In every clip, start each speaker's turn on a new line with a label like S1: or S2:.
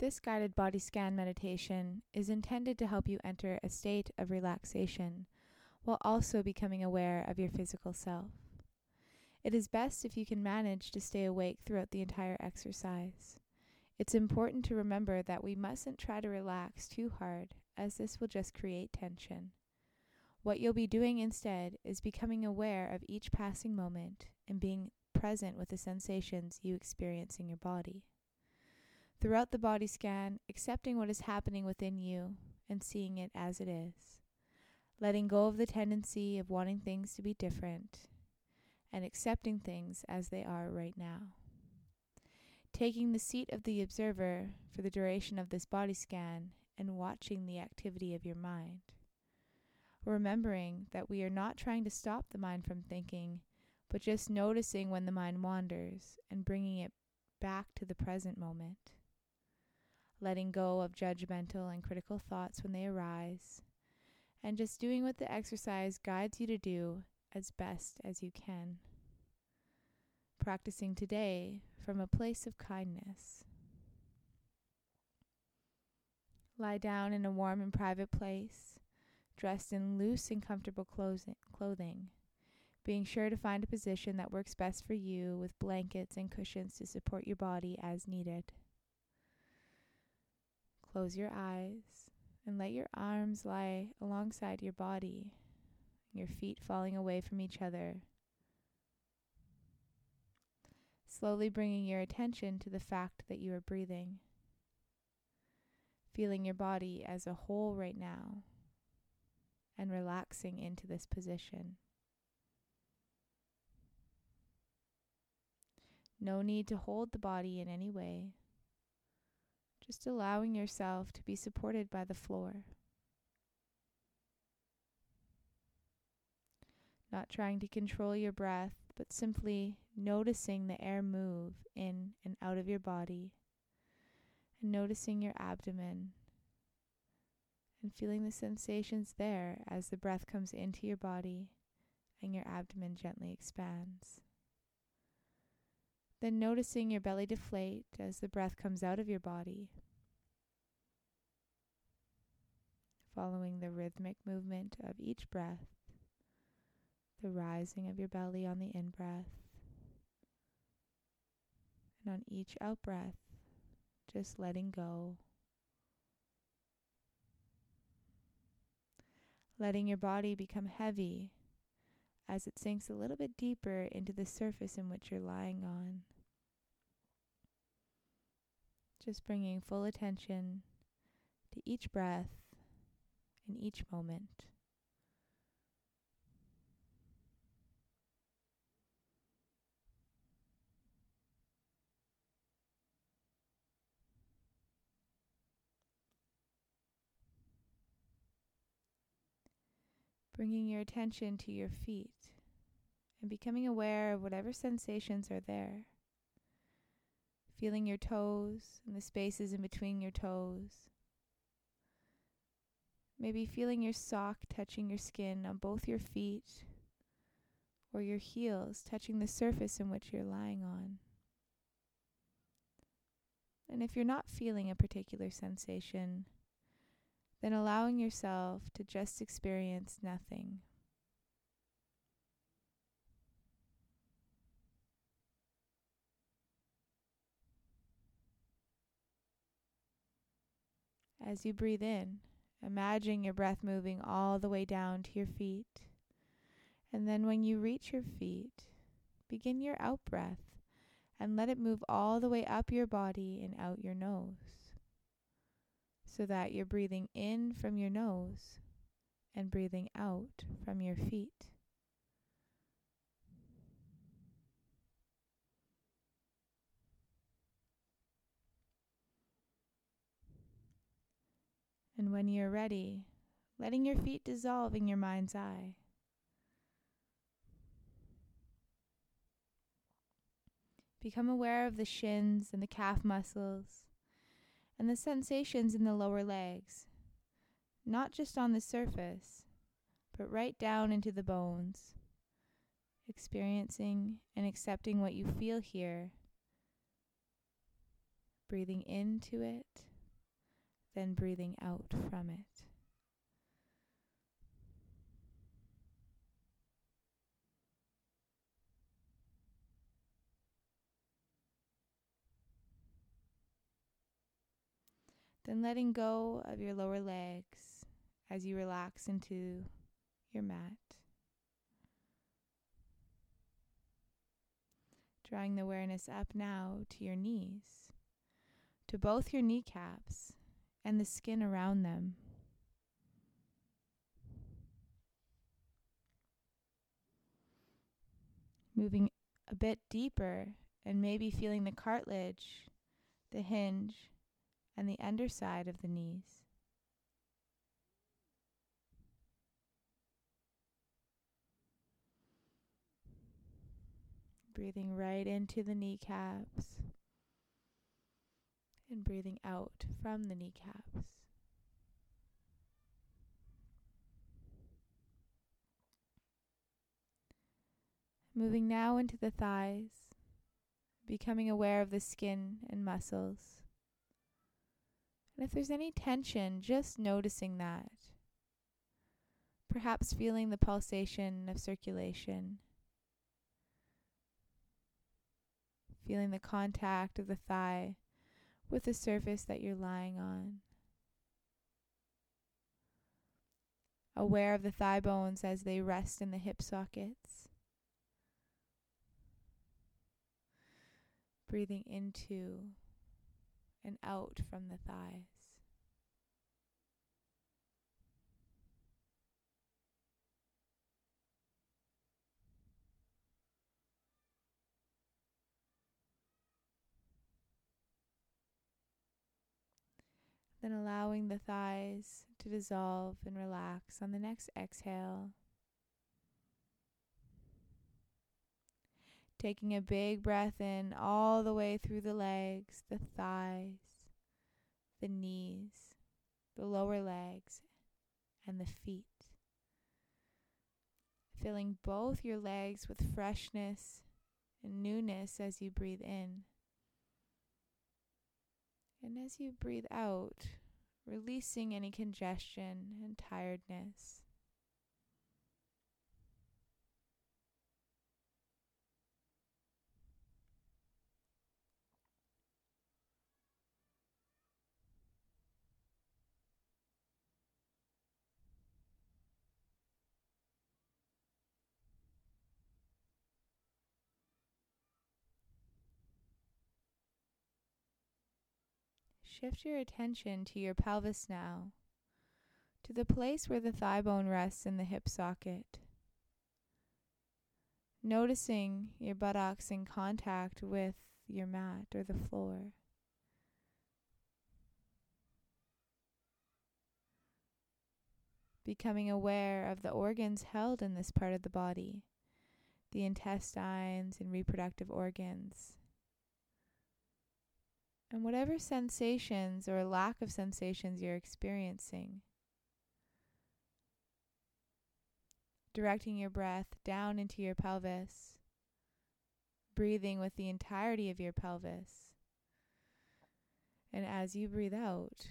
S1: This guided body scan meditation is intended to help you enter a state of relaxation while also becoming aware of your physical self. It is best if you can manage to stay awake throughout the entire exercise. It's important to remember that we mustn't try to relax too hard, as this will just create tension. What you'll be doing instead is becoming aware of each passing moment and being present with the sensations you experience in your body throughout the body scan, accepting what is happening within you and seeing it as it is, letting go of the tendency of wanting things to be different, and accepting things as they are right now. Taking the seat of the observer for the duration of this body scan and watching the activity of your mind. Remembering that we are not trying to stop the mind from thinking, but just noticing when the mind wanders and bringing it back to the present moment letting go of judgmental and critical thoughts when they arise, and just doing what the exercise guides you to do as best as you can. Practicing today from a place of kindness. Lie down in a warm and private place, dressed in loose and comfortable clothing, being sure to find a position that works best for you with blankets and cushions to support your body as needed. Close your eyes and let your arms lie alongside your body, your feet falling away from each other. Slowly bringing your attention to the fact that you are breathing, feeling your body as a whole right now, and relaxing into this position. No need to hold the body in any way just allowing yourself to be supported by the floor. Not trying to control your breath, but simply noticing the air move in and out of your body, and noticing your abdomen, and feeling the sensations there as the breath comes into your body and your abdomen gently expands. Then noticing your belly deflate as the breath comes out of your body. Following the rhythmic movement of each breath, the rising of your belly on the in breath, and on each out breath, just letting go. Letting your body become heavy as it sinks a little bit deeper into the surface in which you're lying on. Just bringing full attention to each breath in each moment. Bringing your attention to your feet and becoming aware of whatever sensations are there feeling your toes and the spaces in between your toes. Maybe feeling your sock touching your skin on both your feet or your heels touching the surface in which you're lying on. And if you're not feeling a particular sensation, then allowing yourself to just experience nothing. As you breathe in, imagine your breath moving all the way down to your feet. And then when you reach your feet, begin your out breath and let it move all the way up your body and out your nose. So that you're breathing in from your nose and breathing out from your feet. And when you're ready, letting your feet dissolve in your mind's eye. Become aware of the shins and the calf muscles and the sensations in the lower legs, not just on the surface, but right down into the bones, experiencing and accepting what you feel here, breathing into it then breathing out from it. Then letting go of your lower legs as you relax into your mat. Drawing the awareness up now to your knees, to both your kneecaps and the skin around them. Moving a bit deeper and maybe feeling the cartilage, the hinge, and the underside of the knees. Breathing right into the kneecaps and breathing out from the kneecaps. Moving now into the thighs, becoming aware of the skin and muscles. And if there's any tension, just noticing that. Perhaps feeling the pulsation of circulation. Feeling the contact of the thigh with the surface that you're lying on. Aware of the thigh bones as they rest in the hip sockets. Breathing into and out from the thighs. Then allowing the thighs to dissolve and relax on the next exhale. Taking a big breath in all the way through the legs, the thighs, the knees, the lower legs, and the feet. Filling both your legs with freshness and newness as you breathe in. And as you breathe out, releasing any congestion and tiredness. Shift your attention to your pelvis now, to the place where the thigh bone rests in the hip socket. Noticing your buttocks in contact with your mat or the floor. Becoming aware of the organs held in this part of the body, the intestines and reproductive organs and whatever sensations or lack of sensations you're experiencing. Directing your breath down into your pelvis, breathing with the entirety of your pelvis. And as you breathe out,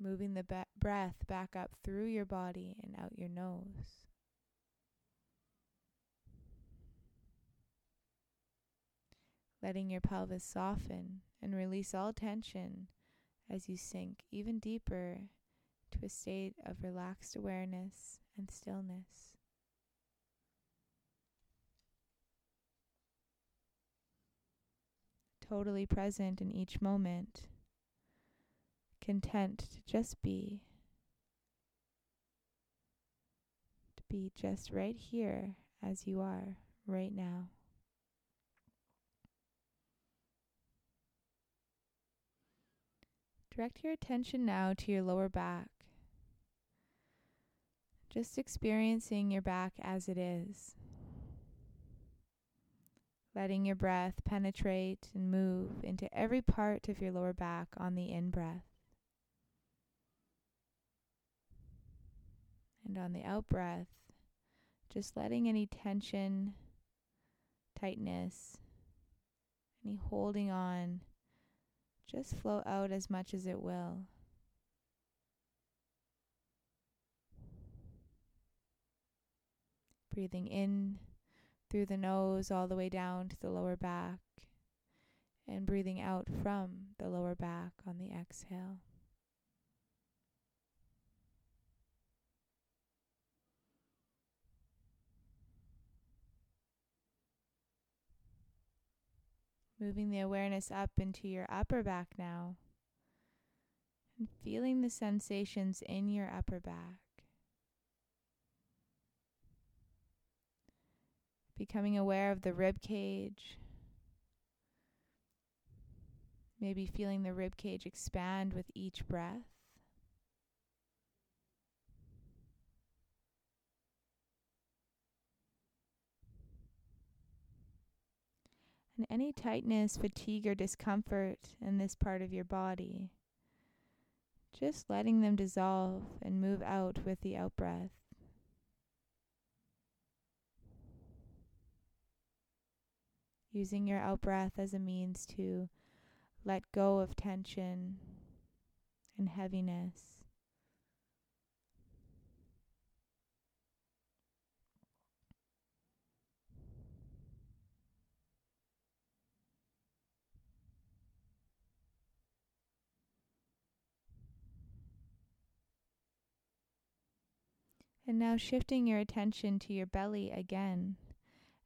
S1: moving the be- breath back up through your body and out your nose. Letting your pelvis soften and release all tension as you sink even deeper to a state of relaxed awareness and stillness. Totally present in each moment, content to just be, to be just right here as you are right now. Direct your attention now to your lower back. Just experiencing your back as it is. Letting your breath penetrate and move into every part of your lower back on the in breath. And on the out breath, just letting any tension, tightness, any holding on just flow out as much as it will. Breathing in through the nose all the way down to the lower back, and breathing out from the lower back on the exhale. Moving the awareness up into your upper back now and feeling the sensations in your upper back. Becoming aware of the rib cage. Maybe feeling the rib cage expand with each breath. And any tightness, fatigue, or discomfort in this part of your body. Just letting them dissolve and move out with the out breath. Using your out breath as a means to let go of tension and heaviness. And now shifting your attention to your belly again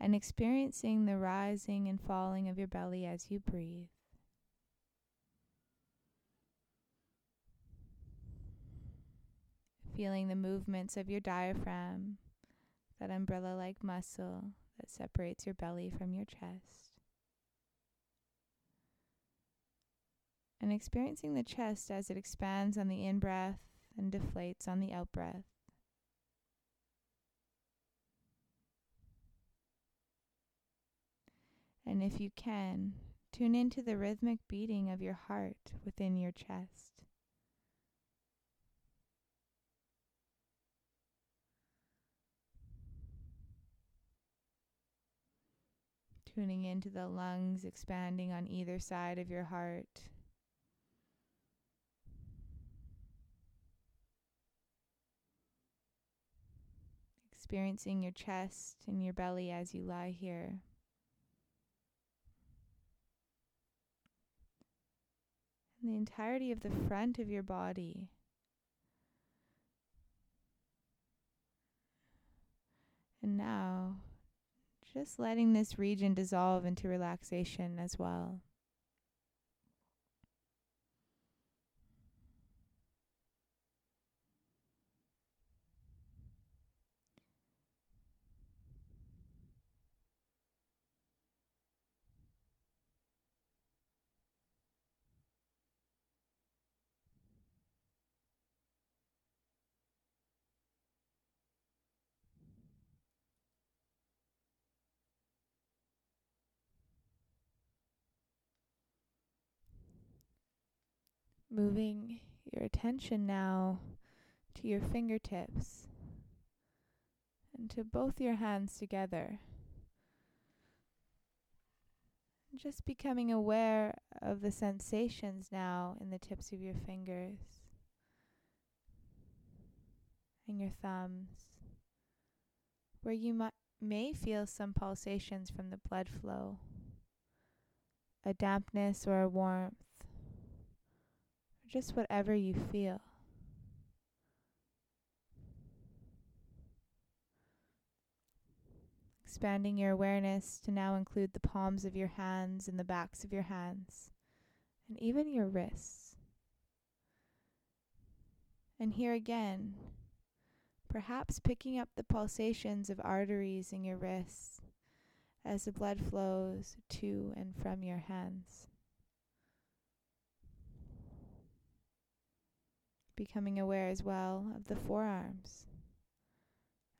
S1: and experiencing the rising and falling of your belly as you breathe. Feeling the movements of your diaphragm, that umbrella like muscle that separates your belly from your chest. And experiencing the chest as it expands on the in breath and deflates on the out breath. And if you can, tune into the rhythmic beating of your heart within your chest. Tuning into the lungs expanding on either side of your heart. Experiencing your chest and your belly as you lie here. The entirety of the front of your body. And now, just letting this region dissolve into relaxation as well. Moving your attention now to your fingertips and to both your hands together. Just becoming aware of the sensations now in the tips of your fingers and your thumbs, where you might, may feel some pulsations from the blood flow, a dampness or a warmth just whatever you feel. Expanding your awareness to now include the palms of your hands and the backs of your hands, and even your wrists. And here again, perhaps picking up the pulsations of arteries in your wrists as the blood flows to and from your hands. Becoming aware as well of the forearms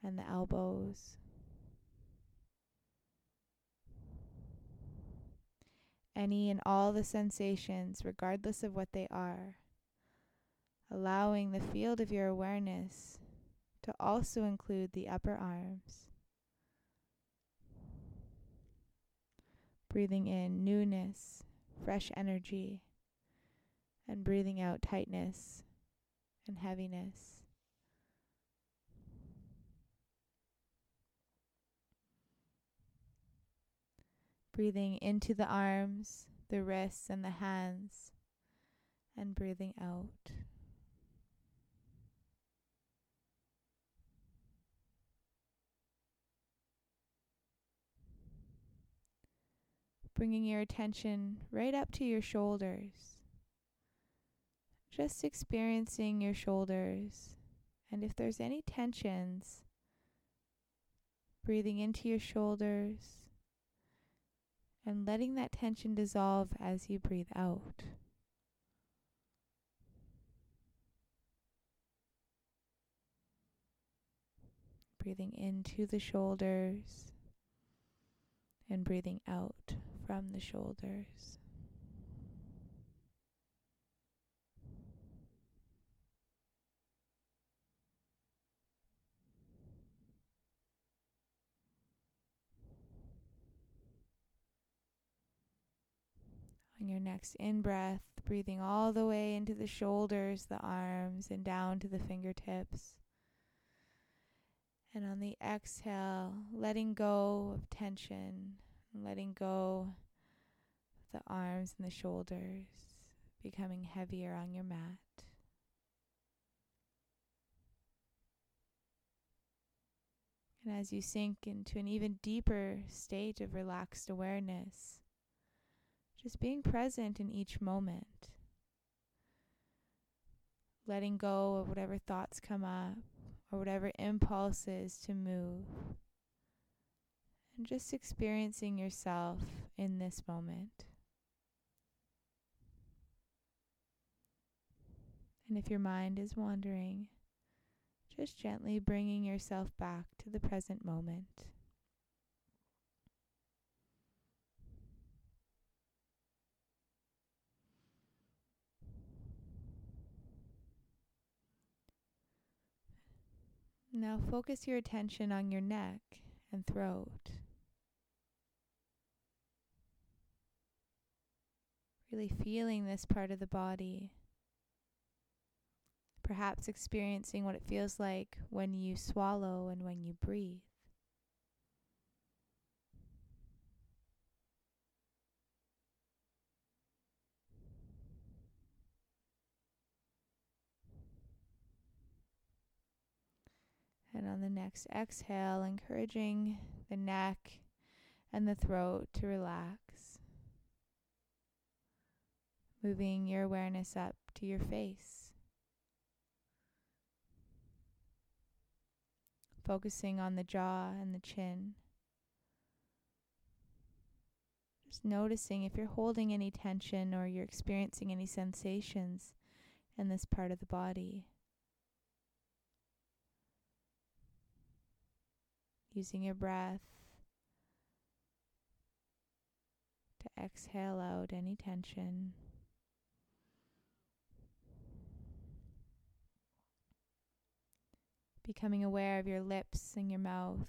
S1: and the elbows. Any and all the sensations, regardless of what they are, allowing the field of your awareness to also include the upper arms. Breathing in newness, fresh energy, and breathing out tightness and heaviness. Breathing into the arms, the wrists, and the hands, and breathing out. Bringing your attention right up to your shoulders. Just experiencing your shoulders. And if there's any tensions, breathing into your shoulders and letting that tension dissolve as you breathe out. Breathing into the shoulders and breathing out from the shoulders. On your next in breath, breathing all the way into the shoulders, the arms, and down to the fingertips. And on the exhale, letting go of tension, letting go of the arms and the shoulders, becoming heavier on your mat. And as you sink into an even deeper state of relaxed awareness, just being present in each moment. Letting go of whatever thoughts come up or whatever impulses to move. And just experiencing yourself in this moment. And if your mind is wandering, just gently bringing yourself back to the present moment. Now focus your attention on your neck and throat. Really feeling this part of the body. Perhaps experiencing what it feels like when you swallow and when you breathe. And on the next exhale, encouraging the neck and the throat to relax. Moving your awareness up to your face. Focusing on the jaw and the chin. Just noticing if you're holding any tension or you're experiencing any sensations in this part of the body. Using your breath to exhale out any tension. Becoming aware of your lips and your mouth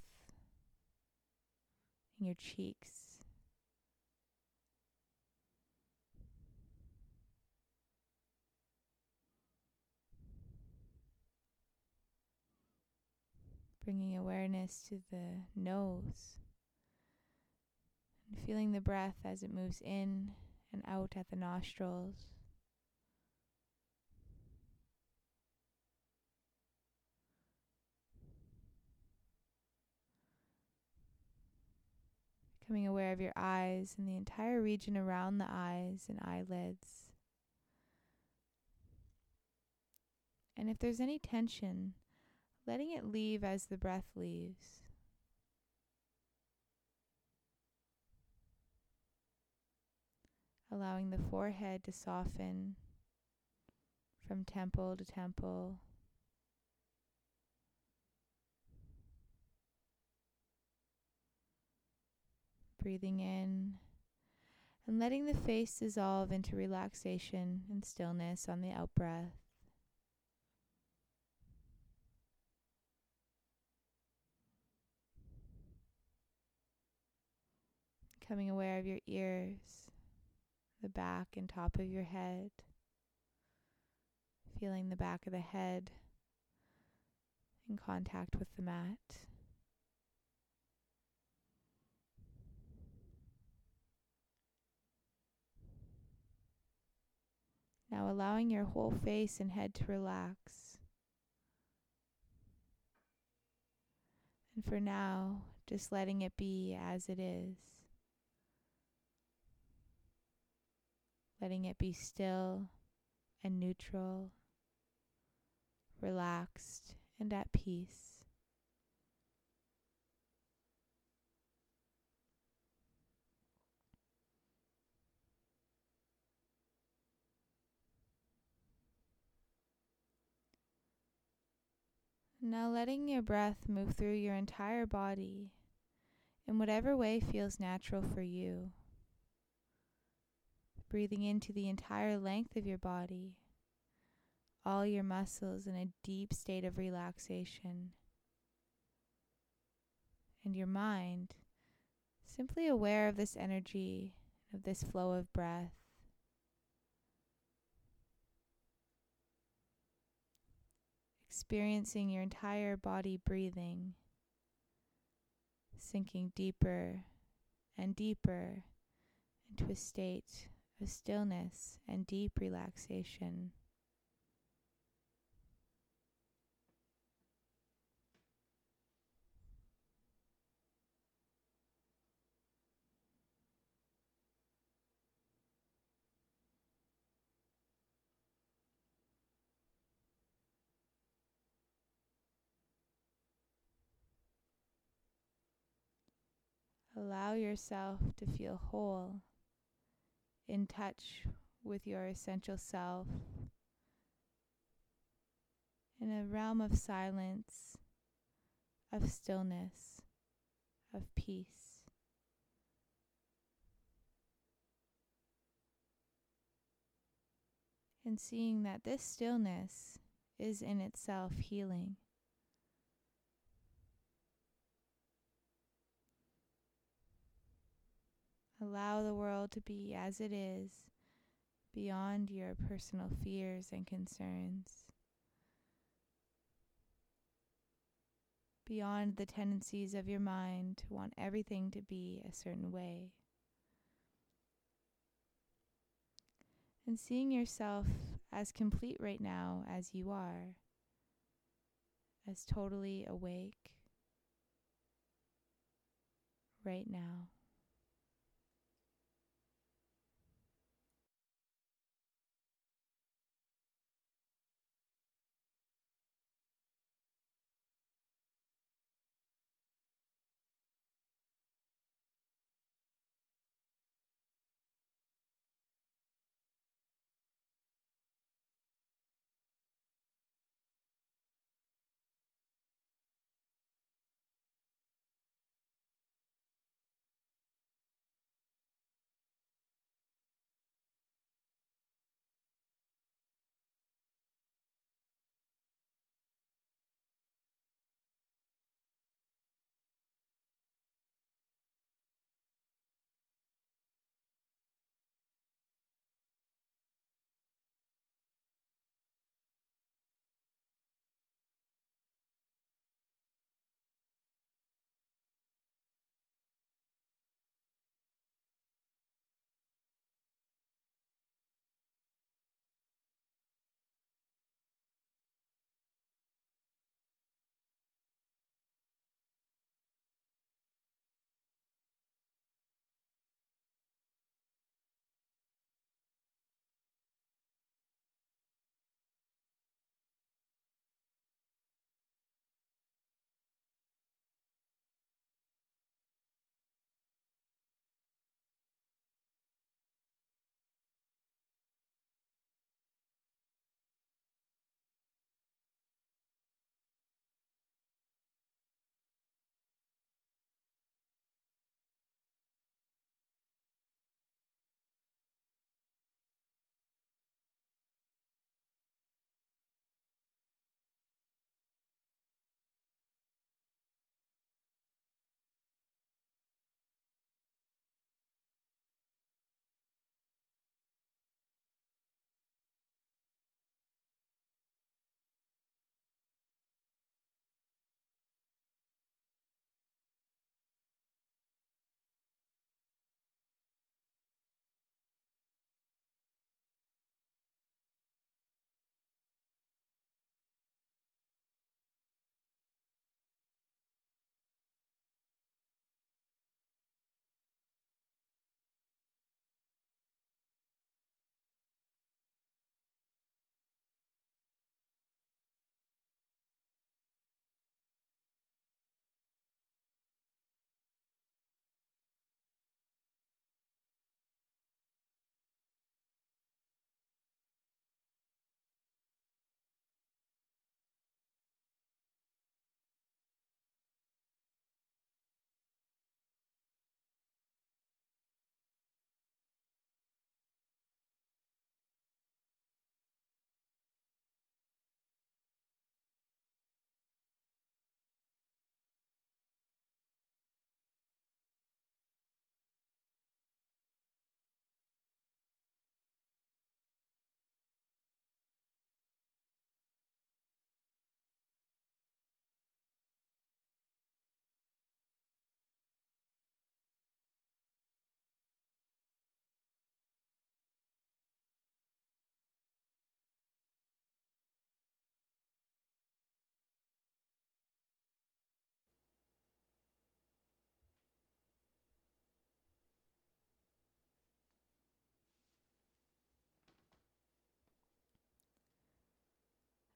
S1: and your cheeks. Bringing awareness to the nose and feeling the breath as it moves in and out at the nostrils. Becoming aware of your eyes and the entire region around the eyes and eyelids. And if there's any tension, letting it leave as the breath leaves. Allowing the forehead to soften from temple to temple. Breathing in and letting the face dissolve into relaxation and stillness on the out becoming aware of your ears, the back and top of your head, feeling the back of the head in contact with the mat. Now allowing your whole face and head to relax. And for now, just letting it be as it is. Letting it be still and neutral, relaxed and at peace. Now letting your breath move through your entire body in whatever way feels natural for you. Breathing into the entire length of your body, all your muscles in a deep state of relaxation. And your mind simply aware of this energy, of this flow of breath. experiencing your entire body breathing, sinking deeper and deeper into a state of stillness and deep relaxation. Allow yourself to feel whole, in touch with your essential self, in a realm of silence, of stillness, of peace. And seeing that this stillness is in itself healing. Allow the world to be as it is, beyond your personal fears and concerns, beyond the tendencies of your mind to want everything to be a certain way. And seeing yourself as complete right now as you are, as totally awake right now.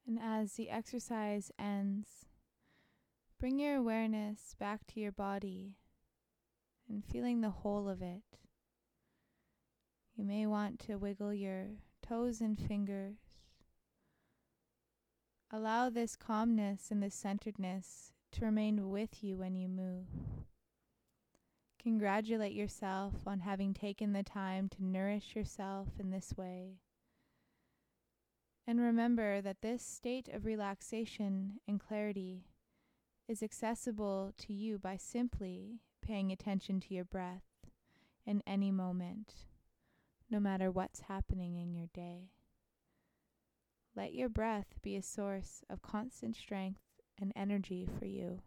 S1: And as the exercise ends, bring your awareness back to your body and feeling the whole of it. You may want to wiggle your toes and fingers. Allow this calmness and this centeredness to remain with you when you move. Congratulate yourself on having taken the time to nourish yourself in this way. And remember that this state of relaxation and clarity is accessible to you by simply paying attention to your breath in any moment, no matter what's happening in your day. Let your breath be a source of constant strength and energy for you.